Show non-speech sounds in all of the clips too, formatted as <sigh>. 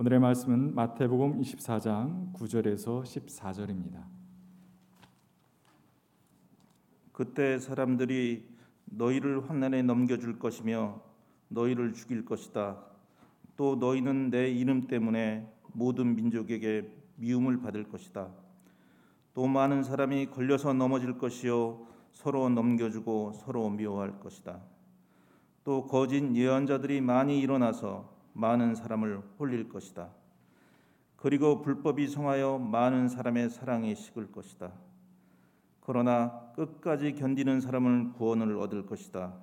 오늘의 말씀은 마태복음 24장 9절에서 14절입니다. 그때 사람들이 너희를 환난에 넘겨줄 것이며 너희를 죽일 것이다. 또 너희는 내 이름 때문에 모든 민족에게 미움을 받을 것이다. 또 많은 사람이 걸려서 넘어질 것이요 서로 넘겨주고 서로 미워할 것이다. 또 거짓 예언자들이 많이 일어나서 많은 사람을 홀릴 것이다. 그리고 불법이 성하여 많은 사람의 사랑이 식을 것이다. 그러나 끝까지 견디는 사람은 구원을 얻을 것이다.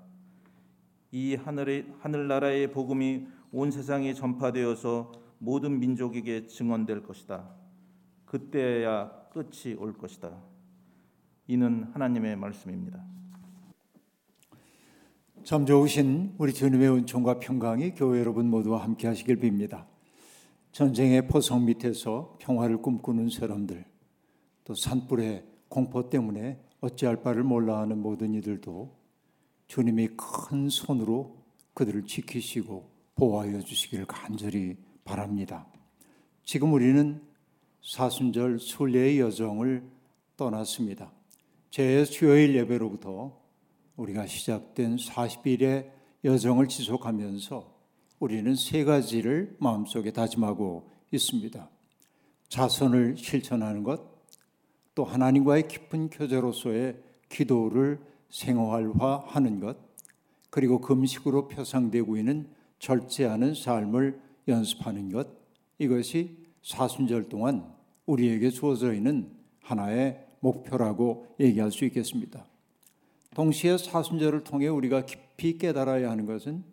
이 하늘의 하늘나라의 복음이 온 세상에 전파되어서 모든 민족에게 증언될 것이다. 그때야 끝이 올 것이다. 이는 하나님의 말씀입니다. 참 좋으신 우리 주님의 은총과 평강이 교회 여러분 모두와 함께 하시길 빕니다. 전쟁의 포성 밑에서 평화를 꿈꾸는 사람들, 또 산불의 공포 때문에 어찌할 바를 몰라하는 모든 이들도 주님이 큰 손으로 그들을 지키시고 보호하여 주시기를 간절히 바랍니다. 지금 우리는 사순절 순례의 여정을 떠났습니다. 제 수요일 예배로부터 우리가 시작된 40일의 여정을 지속하면서 우리는 세 가지를 마음속에 다짐하고 있습니다. 자선을 실천하는 것, 또 하나님과의 깊은 교제로서의 기도를 생활화하는 것, 그리고 금식으로 표상되고 있는 절제하는 삶을 연습하는 것, 이것이 사순절 동안 우리에게 주어져 있는 하나의 목표라고 얘기할 수 있겠습니다. 동시에 사순절을 통해 우리가 깊이 깨달아야 하는 것은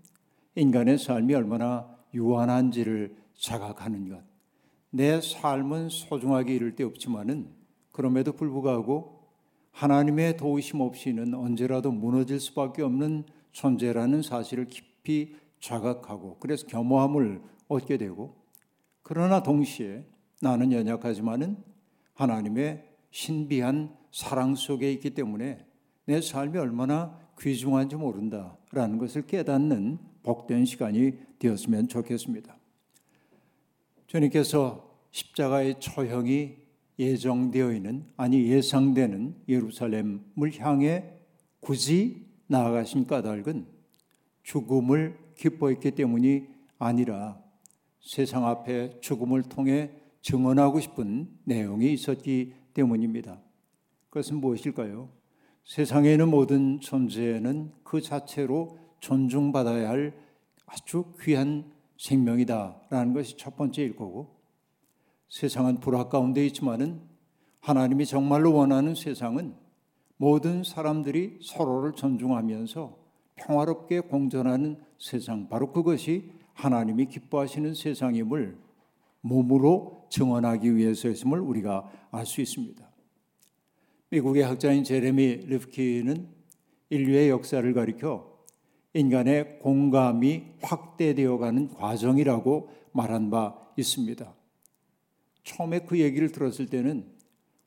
인간의 삶이 얼마나 유한한지를 자각하는 것. 내 삶은 소중하게 이를 데 없지만은 그럼에도 불구하고 하나님의 도우심 없이는 언제라도 무너질 수밖에 없는 존재라는 사실을 깊이 자각하고 그래서 겸허함을 얻게 되고 그러나 동시에 나는 연약하지만은 하나님의 신비한 사랑 속에 있기 때문에 내 삶이 얼마나 귀중한지 모른다라는 것을 깨닫는 복된 시간이 되었으면 좋겠습니다. 주님께서 십자가의 처형이 예정되어 있는 아니 예상되는 예루살렘을 향해 굳이 나아가신 까닭은 죽음을 기뻐했기 때문이 아니라 세상 앞에 죽음을 통해 증언하고 싶은 내용이 있었기 때문입니다. 그것은 무엇일까요? 세상에 있는 모든 존재는 그 자체로 존중받아야 할 아주 귀한 생명이다라는 것이 첫 번째일 거고 세상은 불화 가운데 있지만은 하나님이 정말로 원하는 세상은 모든 사람들이 서로를 존중하면서 평화롭게 공존하는 세상 바로 그것이 하나님이 기뻐하시는 세상임을 몸으로 증언하기 위해서였음을 우리가 알 수 있습니다. 미국의 학자인 제레미 리프키는 인류의 역사를 가리켜 인간의 공감이 확대되어 가는 과정이라고 말한 바 있습니다. 처음에 그 얘기를 들었을 때는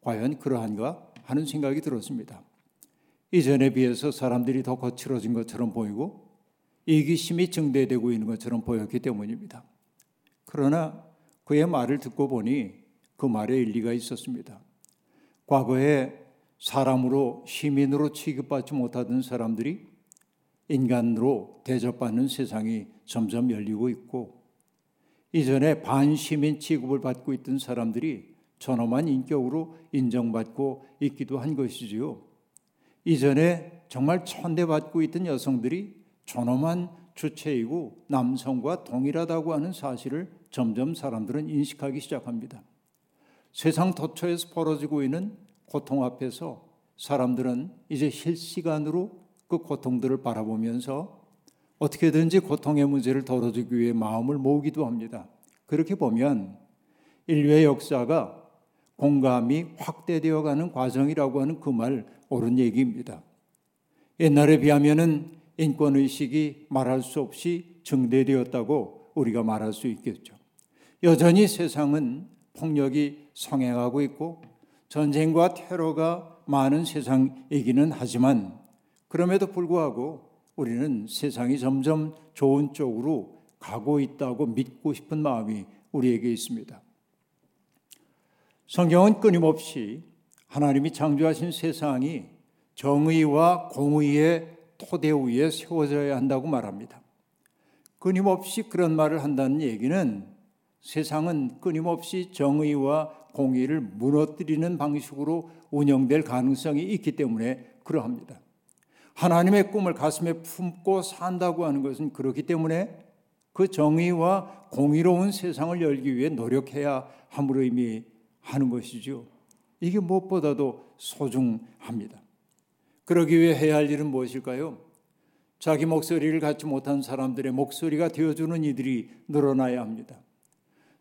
과연 그러한가 하는 생각이 들었습니다. 이전에 비해서 사람들이 더 거칠어진 것처럼 보이고 이기심이 증대되고 있는 것처럼 보였기 때문입니다. 그러나 그의 말을 듣고 보니 그 말에 일리가 있었습니다. 과거에 사람으로 시민으로 취급받지 못하던 사람들이 인간으로 대접받는 세상이 점점 열리고 있고 이전에 반시민 취급을 받고 있던 사람들이 전엄한 인격으로 인정받고 있기도 한 것이지요. 이전에 정말 천대받고 있던 여성들이 존엄한 주체이고 남성과 동일하다고 하는 사실을 점점 사람들은 인식하기 시작합니다. 세상 도처에서 벌어지고 있는 고통 앞에서 사람들은 이제 실시간으로 그 고통들을 바라보면서 어떻게든지 고통의 문제를 덜어주기 위해 마음을 모으기도 합니다. 그렇게 보면 인류의 역사가 공감이 확대되어 가는 과정이라고 하는 그 말 옳은 얘기입니다. 옛날에 비하면은 인권 의식이 말할 수 없이 증대되었다고 우리가 말할 수 있겠죠. 여전히 세상은 폭력이 성행하고 있고 전쟁과 테러가 많은 세상이기는 하지만 그럼에도 불구하고 우리는 세상이 점점 좋은 쪽으로 가고 있다고 믿고 싶은 마음이 우리에게 있습니다. 성경은 끊임없이 하나님이 창조하신 세상이 정의와 공의의 토대 위에 세워져야 한다고 말합니다. 끊임없이 그런 말을 한다는 얘기는 세상은 끊임없이 정의와 공의를 무너뜨리는 방식으로 운영될 가능성이 있기 때문에 그러합니다. 하나님의 꿈을 가슴에 품고 산다고 하는 것은 그렇기 때문에 그 정의와 공의로운 세상을 열기 위해 노력해야 함으로 의미하는 것이죠. 이게 무엇보다도 소중합니다. 그러기 위해 해야 할 일은 무엇일까요? 자기 목소리를 갖지 못한 사람들의 목소리가 되어주는 이들이 늘어나야 합니다.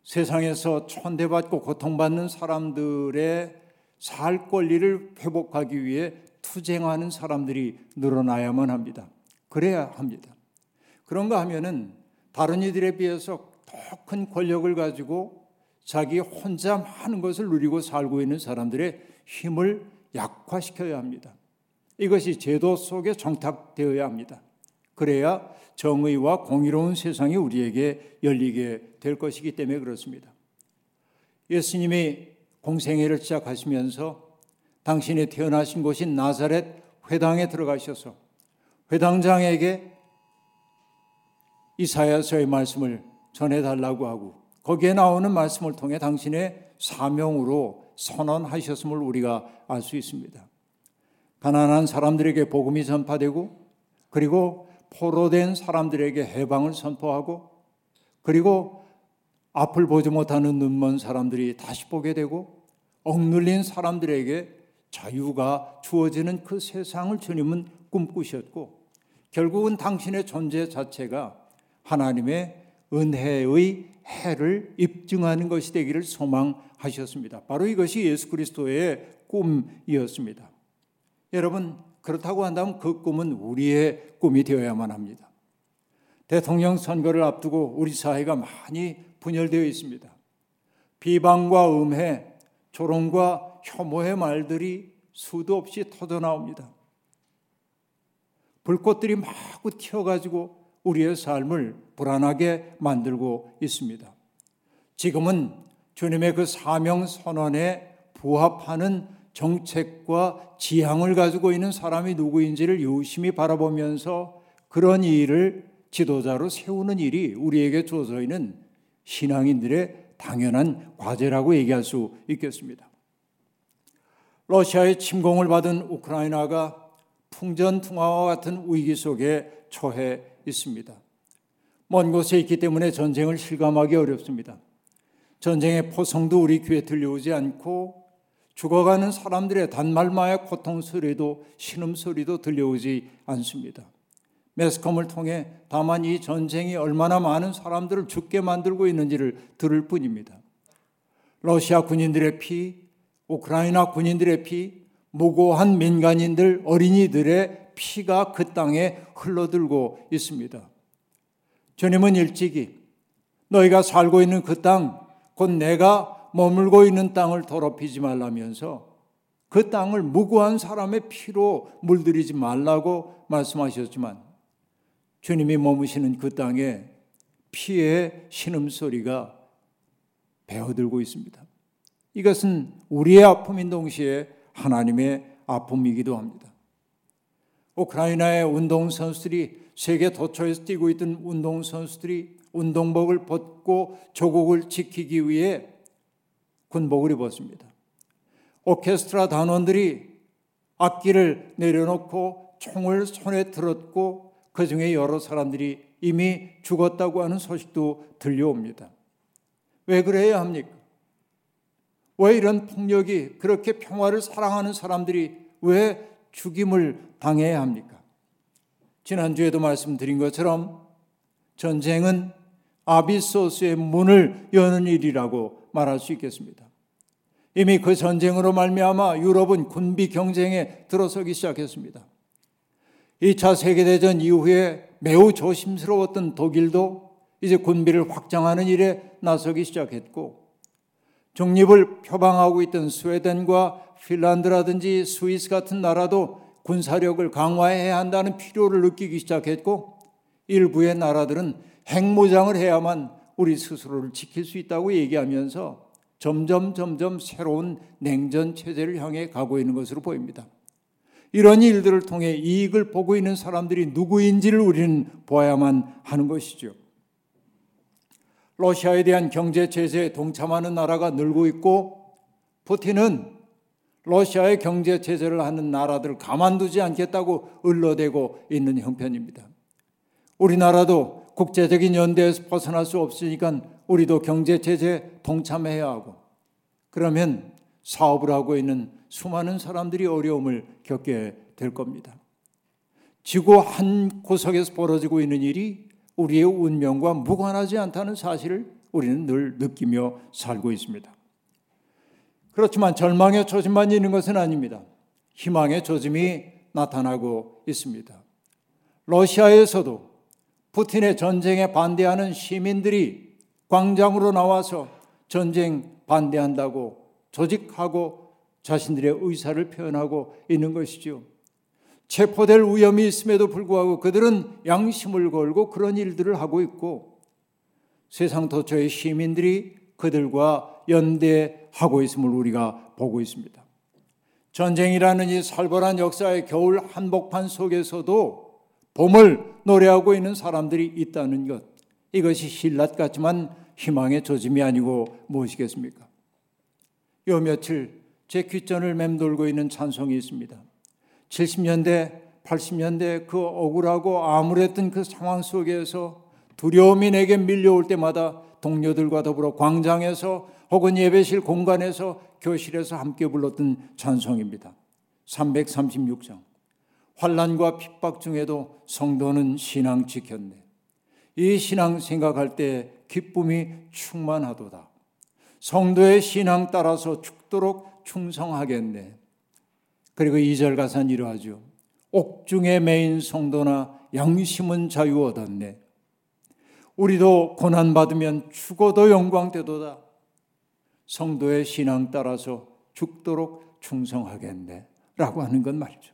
세상에서 천대받고 고통받는 사람들의 살 권리를 회복하기 위해 투쟁하는 사람들이 늘어나야만 합니다. 그래야 합니다. 그런가 하면은 다른 이들에 비해서 더 큰 권력을 가지고 자기 혼자 많은 것을 누리고 살고 있는 사람들의 힘을 약화시켜야 합니다. 이것이 제도 속에 정착되어야 합니다. 그래야 정의와 공의로운 세상이 우리에게 열리게 될 것이기 때문에 그렇습니다. 예수님이 공생애를 시작하시면서 당신이 태어나신 곳인 나사렛 회당에 들어가셔서 회당장에게 이사야서의 말씀을 전해달라고 하고 거기에 나오는 말씀을 통해 당신의 사명으로 선언하셨음을 우리가 알 수 있습니다. 가난한 사람들에게 복음이 전파되고 그리고 포로된 사람들에게 해방을 선포하고 그리고 앞을 보지 못하는 눈먼 사람들이 다시 보게 되고 억눌린 사람들에게 자유가 주어지는 그 세상을 주님은 꿈꾸셨고 결국은 당신의 존재 자체가 하나님의 은혜의 해를 입증하는 것이 되기를 소망하셨습니다. 바로 이것이 예수 그리스도의 꿈이었습니다. 여러분 그렇다고 한다면 그 꿈은 우리의 꿈이 되어야만 합니다. 대통령 선거를 앞두고 우리 사회가 많이 분열되어 있습니다. 비방과 음해, 조롱과 혐오의 말들이 수도 없이 터져 나옵니다. 불꽃들이 마구 튀어가지고 우리의 삶을 불안하게 만들고 있습니다. 지금은 주님의 그 사명 선언에 부합하는 정책과 지향을 가지고 있는 사람이 누구인지를 유심히 바라보면서 그런 일을 지도자로 세우는 일이 우리에게 주어져 있는 신앙인들의 당연한 과제라고 얘기할 수 있겠습니다. 러시아의 침공을 받은 우크라이나가 풍전풍화와 같은 위기 속에 처해 있습니다. 먼 곳에 있기 때문에 전쟁을 실감하기 어렵습니다. 전쟁의 포성도 우리 귀에 들려오지 않고 죽어가는 사람들의 단말마의 고통 소리도 신음 소리도 들려오지 않습니다. 매스컴을 통해 다만 이 전쟁이 얼마나 많은 사람들을 죽게 만들고 있는지를 들을 뿐입니다. 러시아 군인들의 피, 우크라이나 군인들의 피, 무고한 민간인들, 어린이들의 피가 그 땅에 흘러들고 있습니다. 주님은 일찍이 너희가 살고 있는 그 땅, 곧 내가 머물고 있는 땅을 더럽히지 말라면서 그 땅을 무고한 사람의 피로 물들이지 말라고 말씀하셨지만 주님이 머무시는 그 땅에 피의 신음소리가 배어들고 있습니다. 이것은 우리의 아픔인 동시에 하나님의 아픔이기도 합니다. 우크라이나의 운동선수들이 세계 도처에서 뛰고 있던 운동선수들이 운동복을 벗고 조국을 지키기 위해 군복을 입었습니다. 오케스트라 단원들이 악기를 내려놓고 총을 손에 들었고 그 중에 여러 사람들이 이미 죽었다고 하는 소식도 들려옵니다. 왜 그래야 합니까? 왜 이런 폭력이 그렇게 평화를 사랑하는 사람들이 왜 죽임을 당해야 합니까? 지난주에도 말씀드린 것처럼 전쟁은 아비소스의 문을 여는 일이라고 말할 수 있겠습니다. 이미 그 전쟁으로 말미암아 유럽은 군비 경쟁에 들어서기 시작했습니다. 2차 세계대전 이후에 매우 조심스러웠던 독일도 이제 군비를 확장하는 일에 나서기 시작했고 중립을 표방하고 있던 스웨덴과 핀란드라든지 스위스 같은 나라도 군사력을 강화해야 한다는 필요를 느끼기 시작했고 일부의 나라들은 핵무장을 해야만 우리 스스로를 지킬 수 있다고 얘기하면서 점점 점점 새로운 냉전 체제를 향해 가고 있는 것으로 보입니다. 이런 일들을 통해 이익을 보고 있는 사람들이 누구인지를 우리는 보아야만 하는 것이죠. 러시아에 대한 경제 제재에 동참하는 나라가 늘고 있고 푸틴은 러시아의 경제 제재를 하는 나라들을 가만두지 않겠다고 을러대고 있는 형편입니다. 우리나라도 국제적인 연대에서 벗어날 수 없으니까 우리도 경제 제재에 동참해야 하고 그러면 사업을 하고 있는 수많은 사람들이 어려움을 겪게 될 겁니다. 지구 한 구석에서 벌어지고 있는 일이 우리의 운명과 무관하지 않다는 사실을 우리는 늘 느끼며 살고 있습니다. 그렇지만 절망의 조짐만 있는 것은 아닙니다. 희망의 조짐이 나타나고 있습니다. 러시아에서도 푸틴의 전쟁에 반대하는 시민들이 광장으로 나와서 전쟁 반대한다고 조직하고 자신들의 의사를 표현하고 있는 것이죠. 체포될 위험이 있음에도 불구하고 그들은 양심을 걸고 그런 일들을 하고 있고 세상 도처의 시민들이 그들과 연대하고 있음을 우리가 보고 있습니다. 전쟁이라는 이 살벌한 역사의 겨울 한복판 속에서도 봄을 노래하고 있는 사람들이 있다는 것. 이것이 신랏 같지만 희망의 조짐이 아니고 무엇이겠습니까? 요 며칠 제 귓전을 맴돌고 있는 찬송이 있습니다. 70년대, 80년대 그 억울하고 암울했던 그 상황 속에서 두려움이 내게 밀려올 때마다 동료들과 더불어 광장에서 혹은 예배실 공간에서 교실에서 함께 불렀던 찬송입니다. 336장. 환란과 핍박 중에도 성도는 신앙 지켰네. 이 신앙 생각할 때 기쁨이 충만하도다. 성도의 신앙 따라서 죽도록 충성하겠네. 그리고 2절 가사는 이러하죠. 옥중에 매인 성도나 양심은 자유 얻었네. 우리도 고난받으면 죽어도 영광되도다. 성도의 신앙 따라서 죽도록 충성하겠네. 라고 하는 건 말이죠.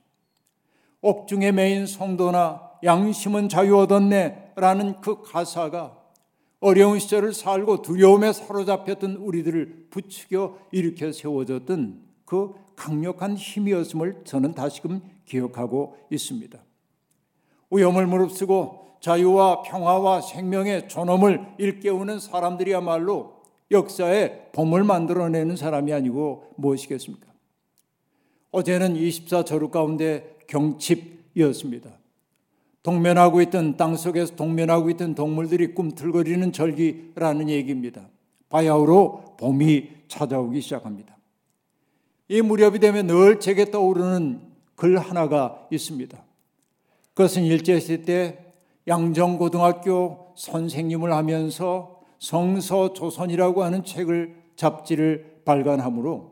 옥중에 매인 성도나 양심은 자유 얻었네. 라는 그 가사가 어려운 시절을 살고 두려움에 사로잡혔던 우리들을 부추겨 일으켜 세워졌던 그 강력한 힘이었음을 저는 다시금 기억하고 있습니다. 위험을 무릅쓰고 자유와 평화와 생명의 존엄을 일깨우는 사람들이야말로 역사의 봄을 만들어내는 사람이 아니고 무엇이겠습니까? 어제는 24저루 가운데 경칩이었습니다. 동면하고 있던 땅 속에서 동면하고 있던 동물들이 꿈틀거리는 절기라는 얘기입니다. 바야흐로 봄이 찾아오기 시작합니다. 이 무렵이 되면 늘 제게 떠오르는 글 하나가 있습니다. 그것은 일제시대 때 양정고등학교 선생님을 하면서 성서 조선이라고 하는 책을 잡지를 발간함으로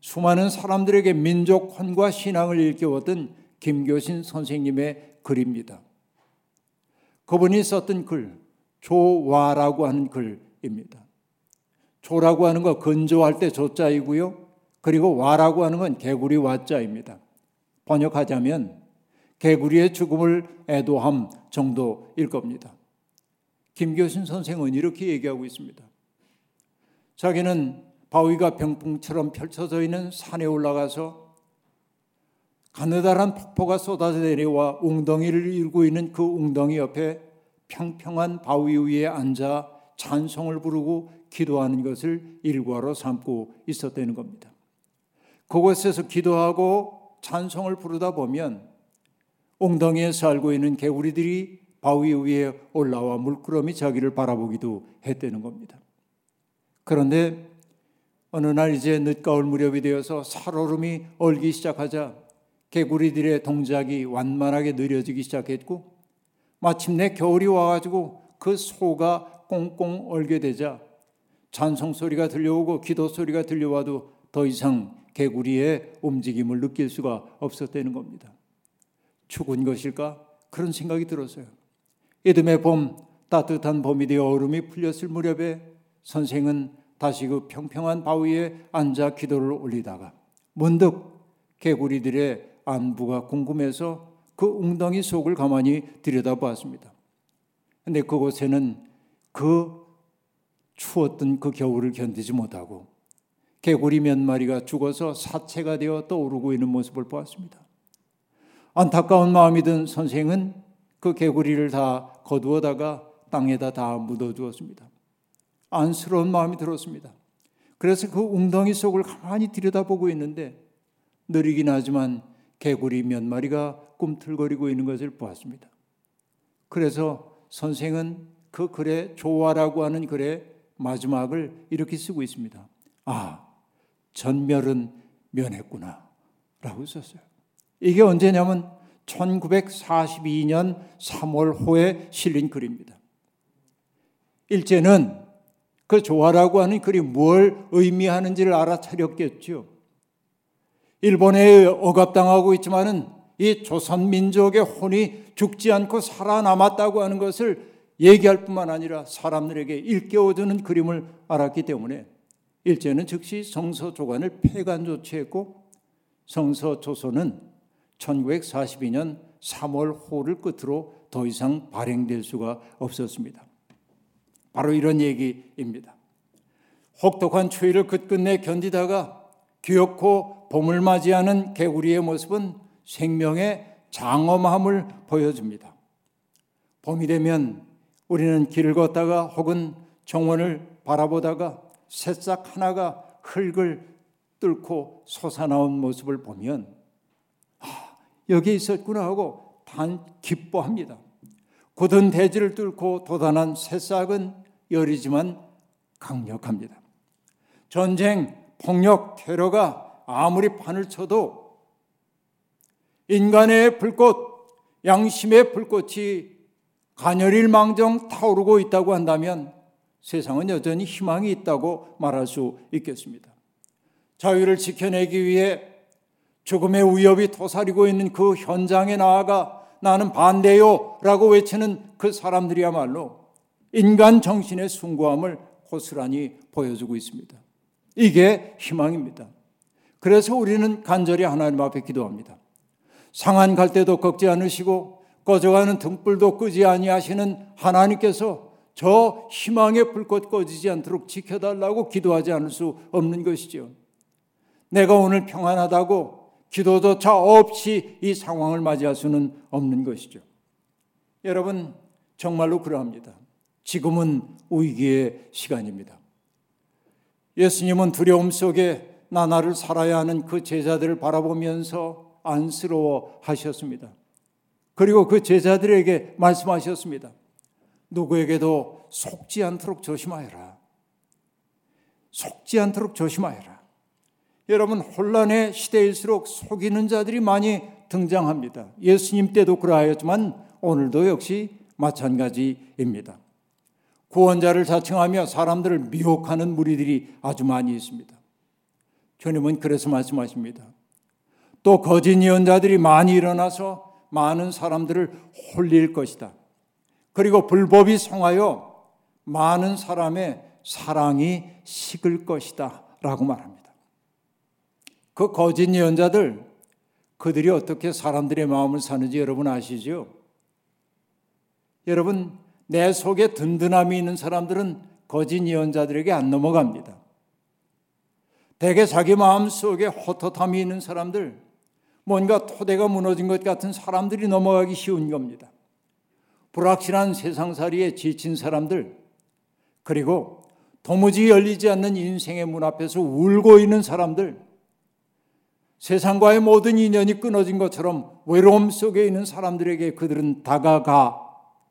수많은 사람들에게 민족 혼과 신앙을 일깨웠던 김교신 선생님의 글입니다. 그분이 썼던 글, 조와라고 하는 글입니다. 조라고 하는 거 건조할 때 조자이고요. 그리고 와라고 하는 건 개구리 와자입니다. 번역하자면 개구리의 죽음을 애도함 정도일 겁니다. 김교신 선생은 이렇게 얘기하고 있습니다. 자기는 바위가 병풍처럼 펼쳐져 있는 산에 올라가서 가느다란 폭포가 쏟아져 내려와 웅덩이를 일고 있는 그 웅덩이 옆에 평평한 바위 위에 앉아 찬송을 부르고 기도하는 것을 일과로 삼고 있었다는 겁니다. 그곳에서 기도하고 찬송을 부르다 보면 웅덩이에 살고 있는 개구리들이 바위 위에 올라와 물끄러미 자기를 바라보기도 했다는 겁니다. 그런데 어느 날 이제 늦가을 무렵이 되어서 살얼음이 얼기 시작하자 개구리들의 동작이 완만하게 느려지기 시작했고 마침내 겨울이 와가지고 그 소가 꽁꽁 얼게 되자 찬송 소리가 들려오고 기도 소리가 들려와도 더 이상 개구리의 움직임을 느낄 수가 없었다는 겁니다. 죽은 것일까? 그런 생각이 들었어요. 이듬해 봄 따뜻한 봄이 되어 얼음이 풀렸을 무렵에 선생은 다시 그 평평한 바위에 앉아 기도를 올리다가 문득 개구리들의 안부가 궁금해서 그 웅덩이 속을 가만히 들여다보았습니다. 근데 그곳에는 그 추웠던 그 겨울을 견디지 못하고 개구리 몇 마리가 죽어서 사체가 되어 떠오르고 있는 모습을 보았습니다. 안타까운 마음이 든 선생은 그 개구리를 다 거두어다가 땅에다 다 묻어두었습니다. 안쓰러운 마음이 들었습니다. 그래서 그 웅덩이 속을 가만히 들여다보고 있는데 느리긴 하지만 개구리 몇 마리가 꿈틀거리고 있는 것을 보았습니다. 그래서 선생은 그 글의 조화라고 하는 글의 마지막을 이렇게 쓰고 있습니다. 아, 전멸은 면했구나. 라고 썼어요. 이게 언제냐면 1942년 3월 호에 실린 글입니다. 일제는 그 조화라고 하는 글이 뭘 의미하는지를 알아차렸겠죠. 일본에 억압당하고 있지만은 이 조선 민족의 혼이 죽지 않고 살아남았다고 하는 것을 얘기할 뿐만 아니라 사람들에게 일깨워주는 그림을 알았기 때문에 일제는 즉시 성서 조관을 폐간 조치했고 성서 조서는 1942년 3월 호를 끝으로 더 이상 발행될 수가 없었습니다. 바로 이런 얘기입니다. 혹독한 추위를 끝끝내 견디다가 귀엽고 봄을 맞이하는 개구리의 모습은 생명의 장엄함을 보여줍니다. 봄이 되면 우리는 길을 걷다가 혹은 정원을 바라보다가 새싹 하나가 흙을 뚫고 솟아나온 모습을 보면 아, 여기 있었구나 하고 단 기뻐합니다. 굳은 대지를 뚫고 돋아난 새싹은 여리지만 강력합니다. 전쟁, 폭력, 테러가 아무리 판을 쳐도 인간의 불꽃, 양심의 불꽃이 가녀릴 망정 타오르고 있다고 한다면 세상은 여전히 희망이 있다고 말할 수 있겠습니다. 자유를 지켜내기 위해 죽음의 위협이 도사리고 있는 그 현장에 나아가 나는 반대요 라고 외치는 그 사람들이야말로 인간 정신의 숭고함을 고스란히 보여주고 있습니다. 이게 희망입니다. 그래서 우리는 간절히 하나님 앞에 기도합니다. 상한 갈 때도 꺾지 않으시고 꺼져가는 등불도 끄지 아니하시는 하나님께서 저 희망의 불꽃 꺼지지 않도록 지켜달라고 기도하지 않을 수 없는 것이죠. 내가 오늘 평안하다고 기도조차 없이 이 상황을 맞이할 수는 없는 것이죠. 여러분, 정말로 그러합니다. 지금은 위기의 시간입니다. 예수님은 두려움 속에 나나를 살아야 하는 그 제자들을 바라보면서 안쓰러워 하셨습니다. 그리고 그 제자들에게 말씀하셨습니다. 누구에게도 속지 않도록 조심하여라. 속지 않도록 조심하여라. 여러분, 혼란의 시대일수록 속이는 자들이 많이 등장합니다. 예수님 때도 그러하였지만 오늘도 역시 마찬가지입니다. 구원자를 자청하며 사람들을 미혹하는 무리들이 아주 많이 있습니다. 주님은 그래서 말씀하십니다. 또 거짓 예언자들이 많이 일어나서 많은 사람들을 홀릴 것이다. 그리고 불법이 성하여 많은 사람의 사랑이 식을 것이다. 라고 말합니다. 그 거짓 예언자들, 그들이 어떻게 사람들의 마음을 사는지 여러분 아시죠? 여러분, 내 속에 든든함이 있는 사람들은 거짓 예언자들에게 안 넘어갑니다. 대개 자기 마음 속에 헛헛함이 있는 사람들, 뭔가 토대가 무너진 것 같은 사람들이 넘어가기 쉬운 겁니다. 불확실한 세상살이에 지친 사람들, 그리고 도무지 열리지 않는 인생의 문 앞에서 울고 있는 사람들, 세상과의 모든 인연이 끊어진 것처럼 외로움 속에 있는 사람들에게 그들은 다가가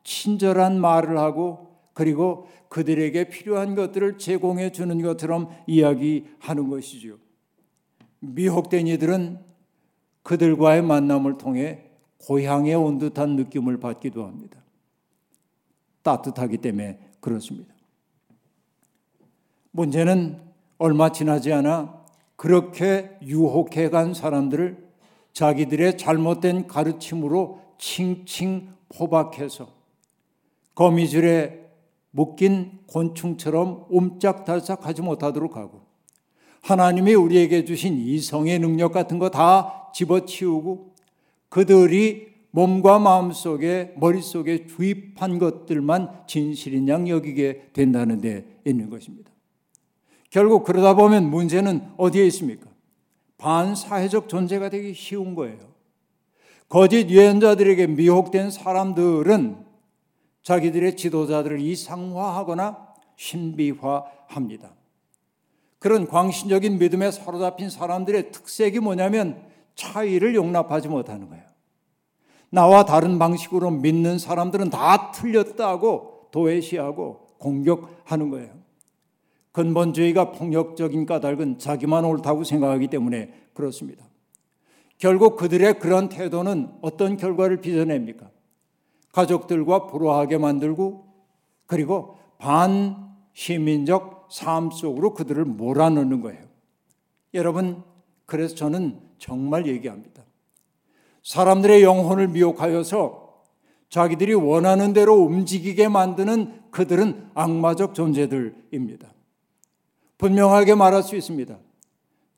친절한 말을 하고 그리고 그들에게 필요한 것들을 제공해 주는 것처럼 이야기하는 것이죠. 미혹된 이들은 그들과의 만남을 통해 고향에 온 듯한 느낌을 받기도 합니다. 따뜻하기 때문에 그렇습니다. 문제는 얼마 지나지 않아 그렇게 유혹해 간 사람들을 자기들의 잘못된 가르침으로 칭칭 포박해서 거미줄에 묶인 곤충처럼 옴짝달싹 하지 못하도록 하고 하나님이 우리에게 주신 이성의 능력 같은 거 다 집어치우고 그들이 몸과 마음 속에 머릿속에 주입한 것들만 진실인 양 여기게 된다는 데 있는 것입니다. 결국 그러다 보면 문제는 어디에 있습니까? 반사회적 존재가 되기 쉬운 거예요. 거짓 예언자들에게 미혹된 사람들은 자기들의 지도자들을 이상화하거나 신비화합니다. 그런 광신적인 믿음에 사로잡힌 사람들의 특색이 뭐냐면 차이를 용납하지 못하는 거예요. 나와 다른 방식으로 믿는 사람들은 다 틀렸다고 도외시하고 공격하는 거예요. 근본주의가 폭력적인 까닭은 자기만 옳다고 생각하기 때문에 그렇습니다. 결국 그들의 그런 태도는 어떤 결과를 빚어냅니까? 가족들과 불화하게 만들고 그리고 반시민적 삶 속으로 그들을 몰아넣는 거예요. 여러분, 그래서 저는 정말 얘기합니다. 사람들의 영혼을 미혹하여서 자기들이 원하는 대로 움직이게 만드는 그들은 악마적 존재들입니다. 분명하게 말할 수 있습니다.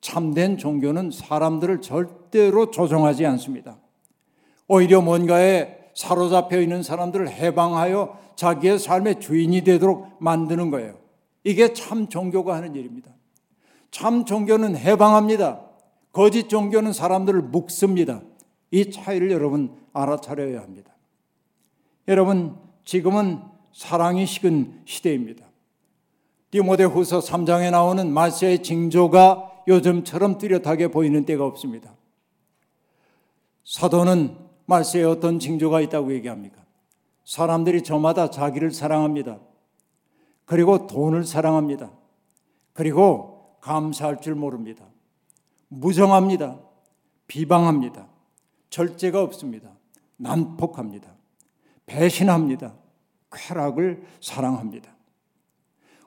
참된 종교는 사람들을 절대로 조종하지 않습니다. 오히려 뭔가에 사로잡혀 있는 사람들을 해방하여 자기의 삶의 주인이 되도록 만드는 거예요. 이게 참 종교가 하는 일입니다. 참 종교는 해방합니다. 거짓 종교는 사람들을 묶습니다. 이 차이를 여러분 알아차려야 합니다. 여러분, 지금은 사랑이 식은 시대입니다. 디모데 후서 3장에 나오는 마시아의 징조가 요즘처럼 뚜렷하게 보이는 때가 없습니다. 사도는 말세에 어떤 징조가 있다고 얘기합니까? 사람들이 저마다 자기를 사랑합니다. 그리고 돈을 사랑합니다. 그리고 감사할 줄 모릅니다. 무정합니다. 비방합니다. 절제가 없습니다. 난폭합니다. 배신합니다. 쾌락을 사랑합니다.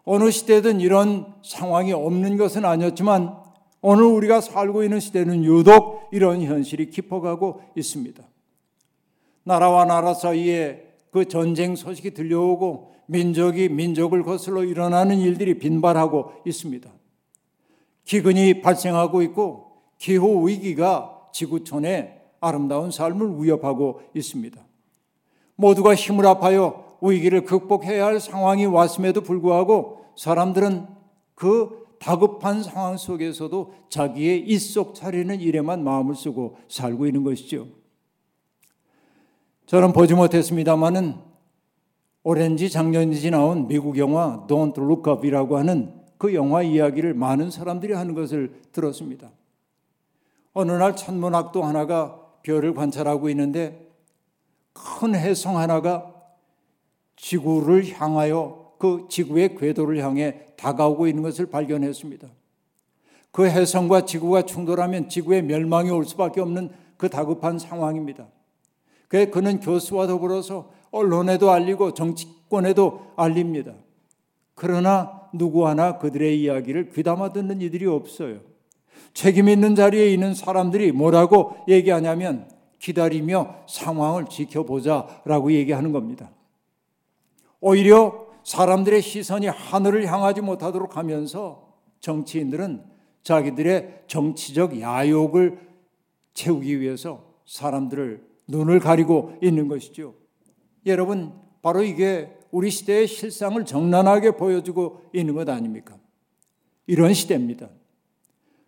어느 시대든 이런 상황이 없는 것은 아니었지만 오늘 우리가 살고 있는 시대는 유독 이런 현실이 깊어가고 있습니다. 나라와 나라 사이에 그 전쟁 소식이 들려오고 민족이 민족을 거슬러 일어나는 일들이 빈발하고 있습니다. 기근이 발생하고 있고 기후 위기가 지구촌의 아름다운 삶을 위협하고 있습니다. 모두가 힘을 합하여 위기를 극복해야 할 상황이 왔음에도 불구하고 사람들은 그 다급한 상황 속에서도 자기의 입속 차리는 일에만 마음을 쓰고 살고 있는 것이죠. 저는 보지 못했습니다만은 오렌지 작년이지 나온 미국 영화 Don't Look Up이라고 하는 그 영화 이야기를 많은 사람들이 하는 것을 들었습니다. 어느 날 천문학도 하나가 별을 관찰하고 있는데 큰 해성 하나가 지구를 향하여 그 지구의 궤도를 향해 다가오고 있는 것을 발견했습니다. 그 해성과 지구가 충돌하면 지구의 멸망이 올 수밖에 없는 그 다급한 상황입니다. 그는 교수와 더불어서 언론에도 알리고 정치권에도 알립니다. 그러나 누구 하나 그들의 이야기를 귀담아 듣는 이들이 없어요. 책임 있는 자리에 있는 사람들이 뭐라고 얘기하냐면 기다리며 상황을 지켜보자 라고 얘기하는 겁니다. 오히려 사람들의 시선이 하늘을 향하지 못하도록 하면서 정치인들은 자기들의 정치적 야욕을 채우기 위해서 사람들을 눈을 가리고 있는 것이죠. 여러분, 바로 이게 우리 시대의 실상을 정난하게 보여주고 있는 것 아닙니까? 이런 시대입니다.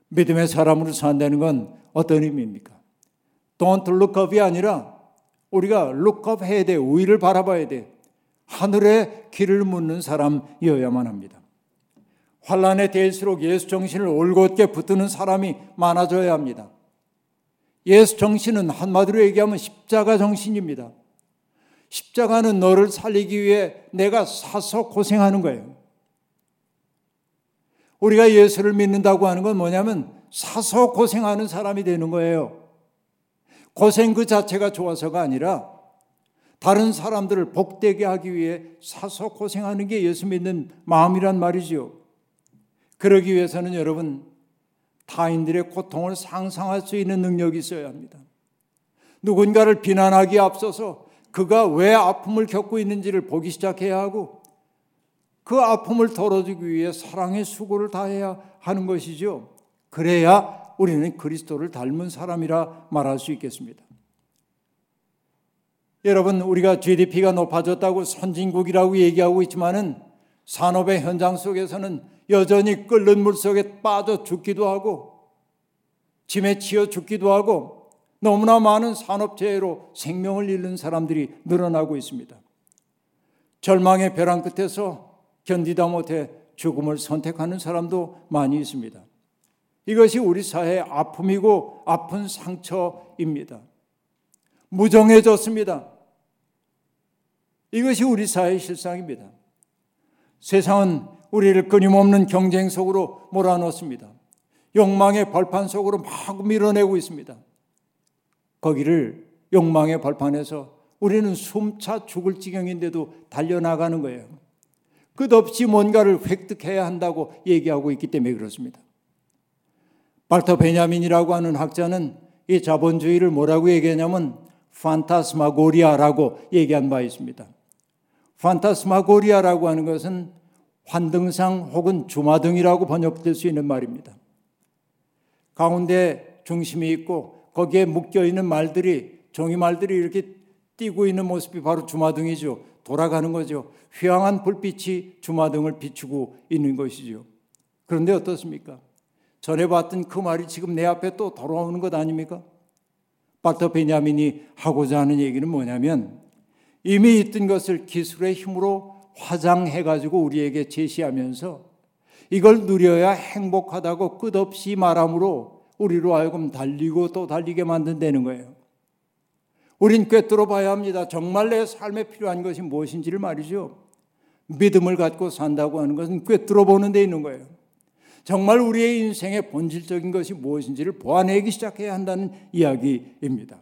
믿음의 사람으로 산다는 건 어떤 의미입니까? Don't look up이 아니라 우리가 look up 해야 돼. 위를 바라봐야 돼. 하늘에 길을 묻는 사람이어야만 합니다. 환란에 대할수록 예수 정신을 올곧게 붙드는 사람이 많아져야 합니다. 예수 정신은 한마디로 얘기하면 십자가 정신입니다. 십자가는 너를 살리기 위해 내가 사서 고생하는 거예요. 우리가 예수를 믿는다고 하는 건 뭐냐면 사서 고생하는 사람이 되는 거예요. 고생 그 자체가 좋아서가 아니라 다른 사람들을 복되게 하기 위해 사서 고생하는 게 예수 믿는 마음이란 말이죠. 그러기 위해서는 여러분 타인들의 고통을 상상할 수 있는 능력이 있어야 합니다. 누군가를 비난하기에 앞서서 그가 왜 아픔을 겪고 있는지를 보기 시작해야 하고 그 아픔을 덜어주기 위해 사랑의 수고를 다해야 하는 것이죠. 그래야 우리는 그리스도를 닮은 사람이라 말할 수 있겠습니다. 여러분 우리가 GDP가 높아졌다고 선진국이라고 얘기하고 있지만은 산업의 현장 속에서는 여전히 끓는 물 속에 빠져 죽기도 하고 짐에 치여 죽기도 하고 너무나 많은 산업재해로 생명을 잃는 사람들이 늘어나고 있습니다. 절망의 벼랑 끝에서 견디다 못해 죽음을 선택하는 사람도 많이 있습니다. 이것이 우리 사회의 아픔이고 아픈 상처입니다. 무정해졌습니다. 이것이 우리 사회의 실상입니다. 세상은 우리를 끊임없는 경쟁 속으로 몰아넣습니다. 욕망의 벌판 속으로 막 밀어내고 있습니다. 거기를 욕망의 벌판에서 우리는 숨차 죽을 지경인데도 달려나가는 거예요. 끝없이 뭔가를 획득해야 한다고 얘기하고 있기 때문에 그렇습니다. 발터 베냐민이라고 하는 학자는 이 자본주의를 뭐라고 얘기하냐면 판타스마고리아라고 얘기한 바 있습니다. 판타스마고리아라고 하는 것은 환등상 혹은 주마등이라고 번역될 수 있는 말입니다. 가운데 중심이 있고 거기에 묶여 있는 말들이 종이 말들이 이렇게 뛰고 있는 모습이 바로 주마등이죠. 돌아가는 거죠. 휘황한 불빛이 주마등을 비추고 있는 것이죠. 그런데 어떻습니까? 전에 봤던 그 말이 지금 내 앞에 또 돌아오는 것 아닙니까? 박터 베냐민이 하고자 하는 얘기는 뭐냐면 이미 있던 것을 기술의 힘으로 화장해 가지고 우리에게 제시하면서 이걸 누려야 행복하다고 끝없이 말함으로 우리로 하여금 달리고 또 달리게 만든다는 거예요. 우린 꿰뚫어 봐야 합니다. 정말 내 삶에 필요한 것이 무엇인지를 말이죠. 믿음을 갖고 산다고 하는 것은 꿰뚫어 보는 데 있는 거예요. 정말 우리의 인생의 본질적인 것이 무엇인지를 보아내기 시작해야 한다는 이야기입니다.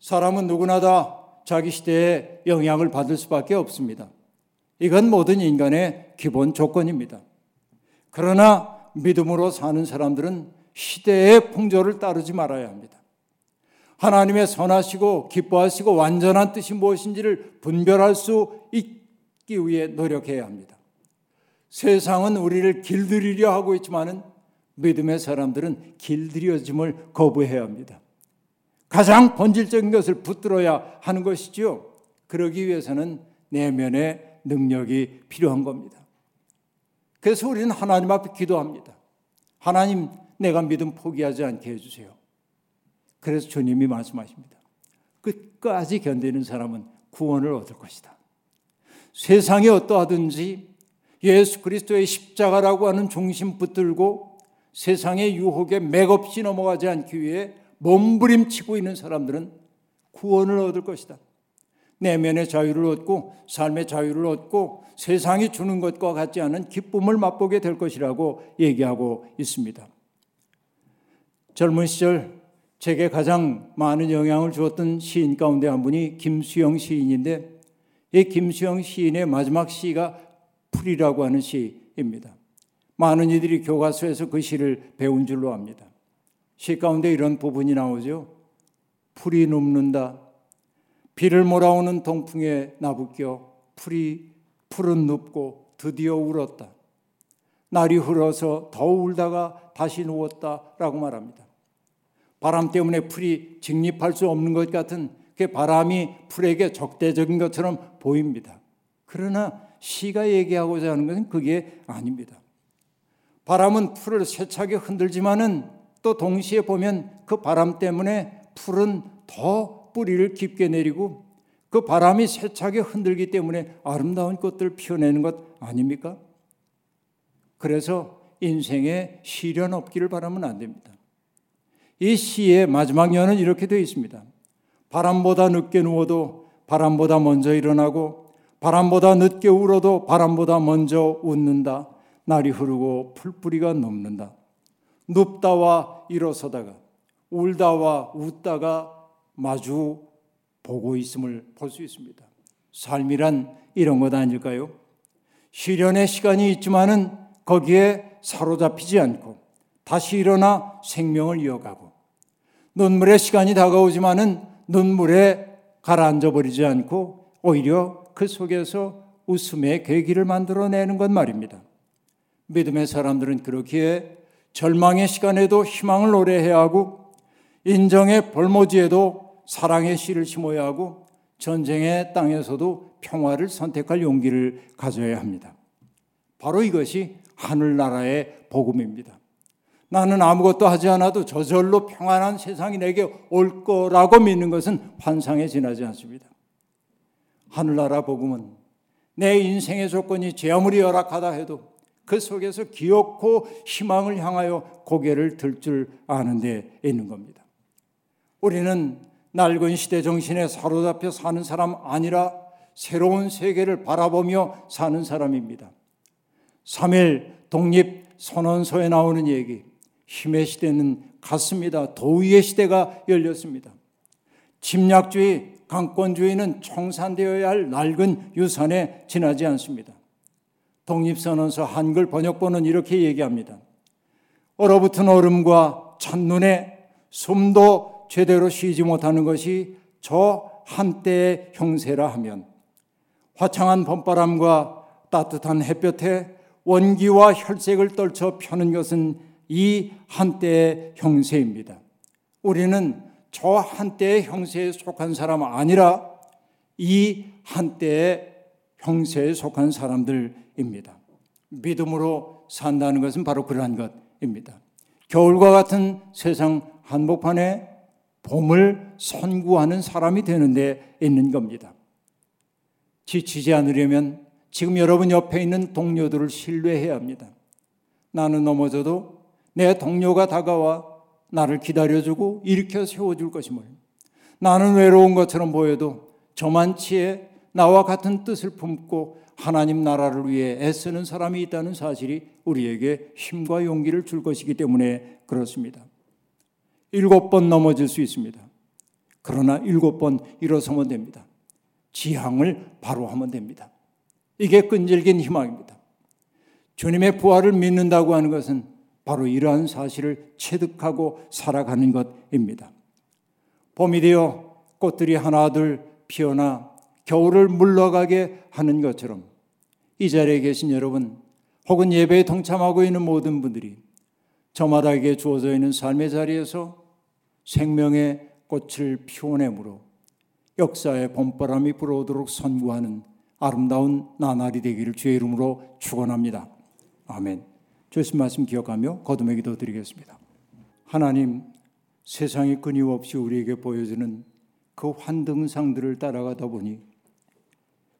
사람은 누구나 다 자기 시대에 영향을 받을 수밖에 없습니다. 이건 모든 인간의 기본 조건입니다. 그러나 믿음으로 사는 사람들은 시대의 풍조를 따르지 말아야 합니다. 하나님의 선하시고 기뻐하시고 완전한 뜻이 무엇인지를 분별할 수 있기 위해 노력해야 합니다. 세상은 우리를 길들이려 하고 있지만은 믿음의 사람들은 길들여짐을 거부해야 합니다. 가장 본질적인 것을 붙들어야 하는 것이지요. 그러기 위해서는 내면의 능력이 필요한 겁니다. 그래서 우리는 하나님 앞에 기도합니다. 하나님, 내가 믿음 포기하지 않게 해주세요. 그래서 주님이 말씀하십니다. 끝까지 견디는 사람은 구원을 얻을 것이다. 세상이 어떠하든지 예수 그리스도의 십자가라고 하는 중심 붙들고 세상의 유혹에 맥없이 넘어가지 않기 위해 몸부림치고 있는 사람들은 구원을 얻을 것이다. 내면의 자유를 얻고 삶의 자유를 얻고 세상이 주는 것과 같지 않은 기쁨을 맛보게 될 것이라고 얘기하고 있습니다. 젊은 시절 제게 가장 많은 영향을 주었던 시인 가운데 한 분이 김수영 시인인데 이 김수영 시인의 마지막 시가 풀이라고 하는 시입니다. 많은 이들이 교과서에서 그 시를 배운 줄로 압니다. 시 가운데 이런 부분이 나오죠. 풀이 눕는다. 비를 몰아오는 동풍에 나부껴 풀이 풀은 눕고 드디어 울었다. 날이 흘러서 더 울다가 다시 누웠다라고 말합니다. 바람 때문에 풀이 직립할 수 없는 것 같은 그 바람이 풀에게 적대적인 것처럼 보입니다. 그러나 시가 얘기하고자 하는 것은 그게 아닙니다. 바람은 풀을 세차게 흔들지만은 또 동시에 보면 그 바람 때문에 풀은 더 뿌리를 깊게 내리고 그 바람이 세차게 흔들기 때문에 아름다운 꽃들을 피워내는 것 아닙니까? 그래서 인생에 시련 없기를 바라면 안 됩니다. 이 시의 마지막 연은 이렇게 되어 있습니다. 바람보다 늦게 누워도 바람보다 먼저 일어나고 바람보다 늦게 울어도 바람보다 먼저 웃는다. 날이 흐르고 풀뿌리가 넘는다. 눕다와 일어서다가 울다와 웃다가 마주 보고 있음을 볼 수 있습니다. 삶이란 이런 것 아닐까요? 시련의 시간이 있지만은 거기에 사로잡히지 않고 다시 일어나 생명을 이어가고 눈물의 시간이 다가오지만은 눈물에 가라앉아 버리지 않고 오히려 그 속에서 웃음의 계기를 만들어내는 것 말입니다. 믿음의 사람들은 그렇기에 절망의 시간에도 희망을 노래해야 하고 인정의 벌모지에도 사랑의 씨를 심어야 하고 전쟁의 땅에서도 평화를 선택할 용기를 가져야 합니다. 바로 이것이 하늘나라의 복음입니다. 나는 아무것도 하지 않아도 저절로 평안한 세상이 내게 올 거라고 믿는 것은 환상에 지나지 않습니다. 하늘나라 복음은 내 인생의 조건이 제 아무리 열악하다 해도 그 속에서 기억고 희망을 향하여 고개를 들 줄 아는 데 있는 겁니다. 우리는 낡은 시대 정신에 사로잡혀 사는 사람 아니라 새로운 세계를 바라보며 사는 사람입니다. 3일 독립 선언서에 나오는 얘기, 힘의 시대는 갔습니다. 도의의 시대가 열렸습니다. 침략주의, 강권주의는 청산되어야 할 낡은 유산에 지나지 않습니다. 독립선언서 한글 번역본은 이렇게 얘기합니다. 얼어붙은 얼음과 첫눈에 숨도 제대로 쉬지 못하는 것이 저 한때의 형세라 하면 화창한 봄바람과 따뜻한 햇볕에 원기와 혈색을 떨쳐 펴는 것은 이 한때의 형세입니다. 우리는 저 한때의 형세에 속한 사람 아니라 이 한때의 형세에 속한 사람들 입니다. 믿음으로 산다는 것은 바로 그러한 것입니다. 겨울과 같은 세상 한복판에 봄을 선구하는 사람이 되는 데 있는 겁니다. 지치지 않으려면 지금 여러분 옆에 있는 동료들을 신뢰해야 합니다. 나는 넘어져도 내 동료가 다가와 나를 기다려주고 일으켜 세워줄 것임을. 나는 외로운 것처럼 보여도 저만치에 나와 같은 뜻을 품고 하나님 나라를 위해 애쓰는 사람이 있다는 사실이 우리에게 힘과 용기를 줄 것이기 때문에 그렇습니다. 일곱 번 넘어질 수 있습니다. 그러나 일곱 번 일어서면 됩니다. 지향을 바로 하면 됩니다. 이게 끈질긴 희망입니다. 주님의 부활을 믿는다고 하는 것은 바로 이러한 사실을 체득하고 살아가는 것입니다. 봄이 되어 꽃들이 하나둘 피어나 겨울을 물러가게 하는 것처럼 이 자리에 계신 여러분 혹은 예배에 동참하고 있는 모든 분들이 저마다에게 주어져 있는 삶의 자리에서 생명의 꽃을 피워내므로 역사의 봄바람이 불어오도록 선구하는 아름다운 나날이 되기를 주의 이름으로 축원합니다. 아멘. 주신 말씀 기억하며 거듭의 기도 드리겠습니다. 하나님 세상이 끊임없이 우리에게 보여주는 그 환등상들을 따라가다 보니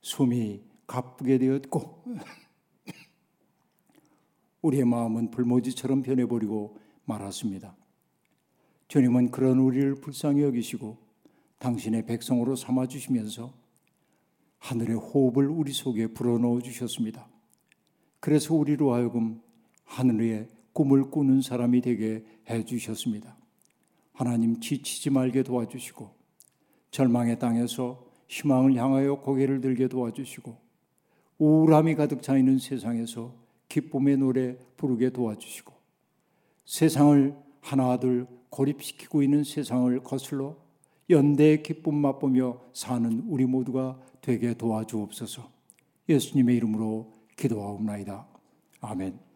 숨이 가쁘게 되었고 <laughs> 우리의 마음은 불모지처럼 변해버리고 말았습니다. 주님은 그런 우리를 불쌍히 여기시고 당신의 백성으로 삼아 주시면서 하늘의 호흡을 우리 속에 불어넣어 주셨습니다. 그래서 우리로 하여금 하늘의 꿈을 꾸는 사람이 되게 해 주셨습니다. 하나님 지치지 말게 도와주시고 절망의 땅에서 희망을 향하여 고개를 들게 도와주시고 우울함이 가득 차 있는 세상에서 기쁨의 노래 부르게 도와주시고 세상을 하나둘 고립시키고 있는 세상을 거슬러 연대의 기쁨 맛보며 사는 우리 모두가 되게 도와주옵소서. 예수님의 이름으로 기도하옵나이다. 아멘.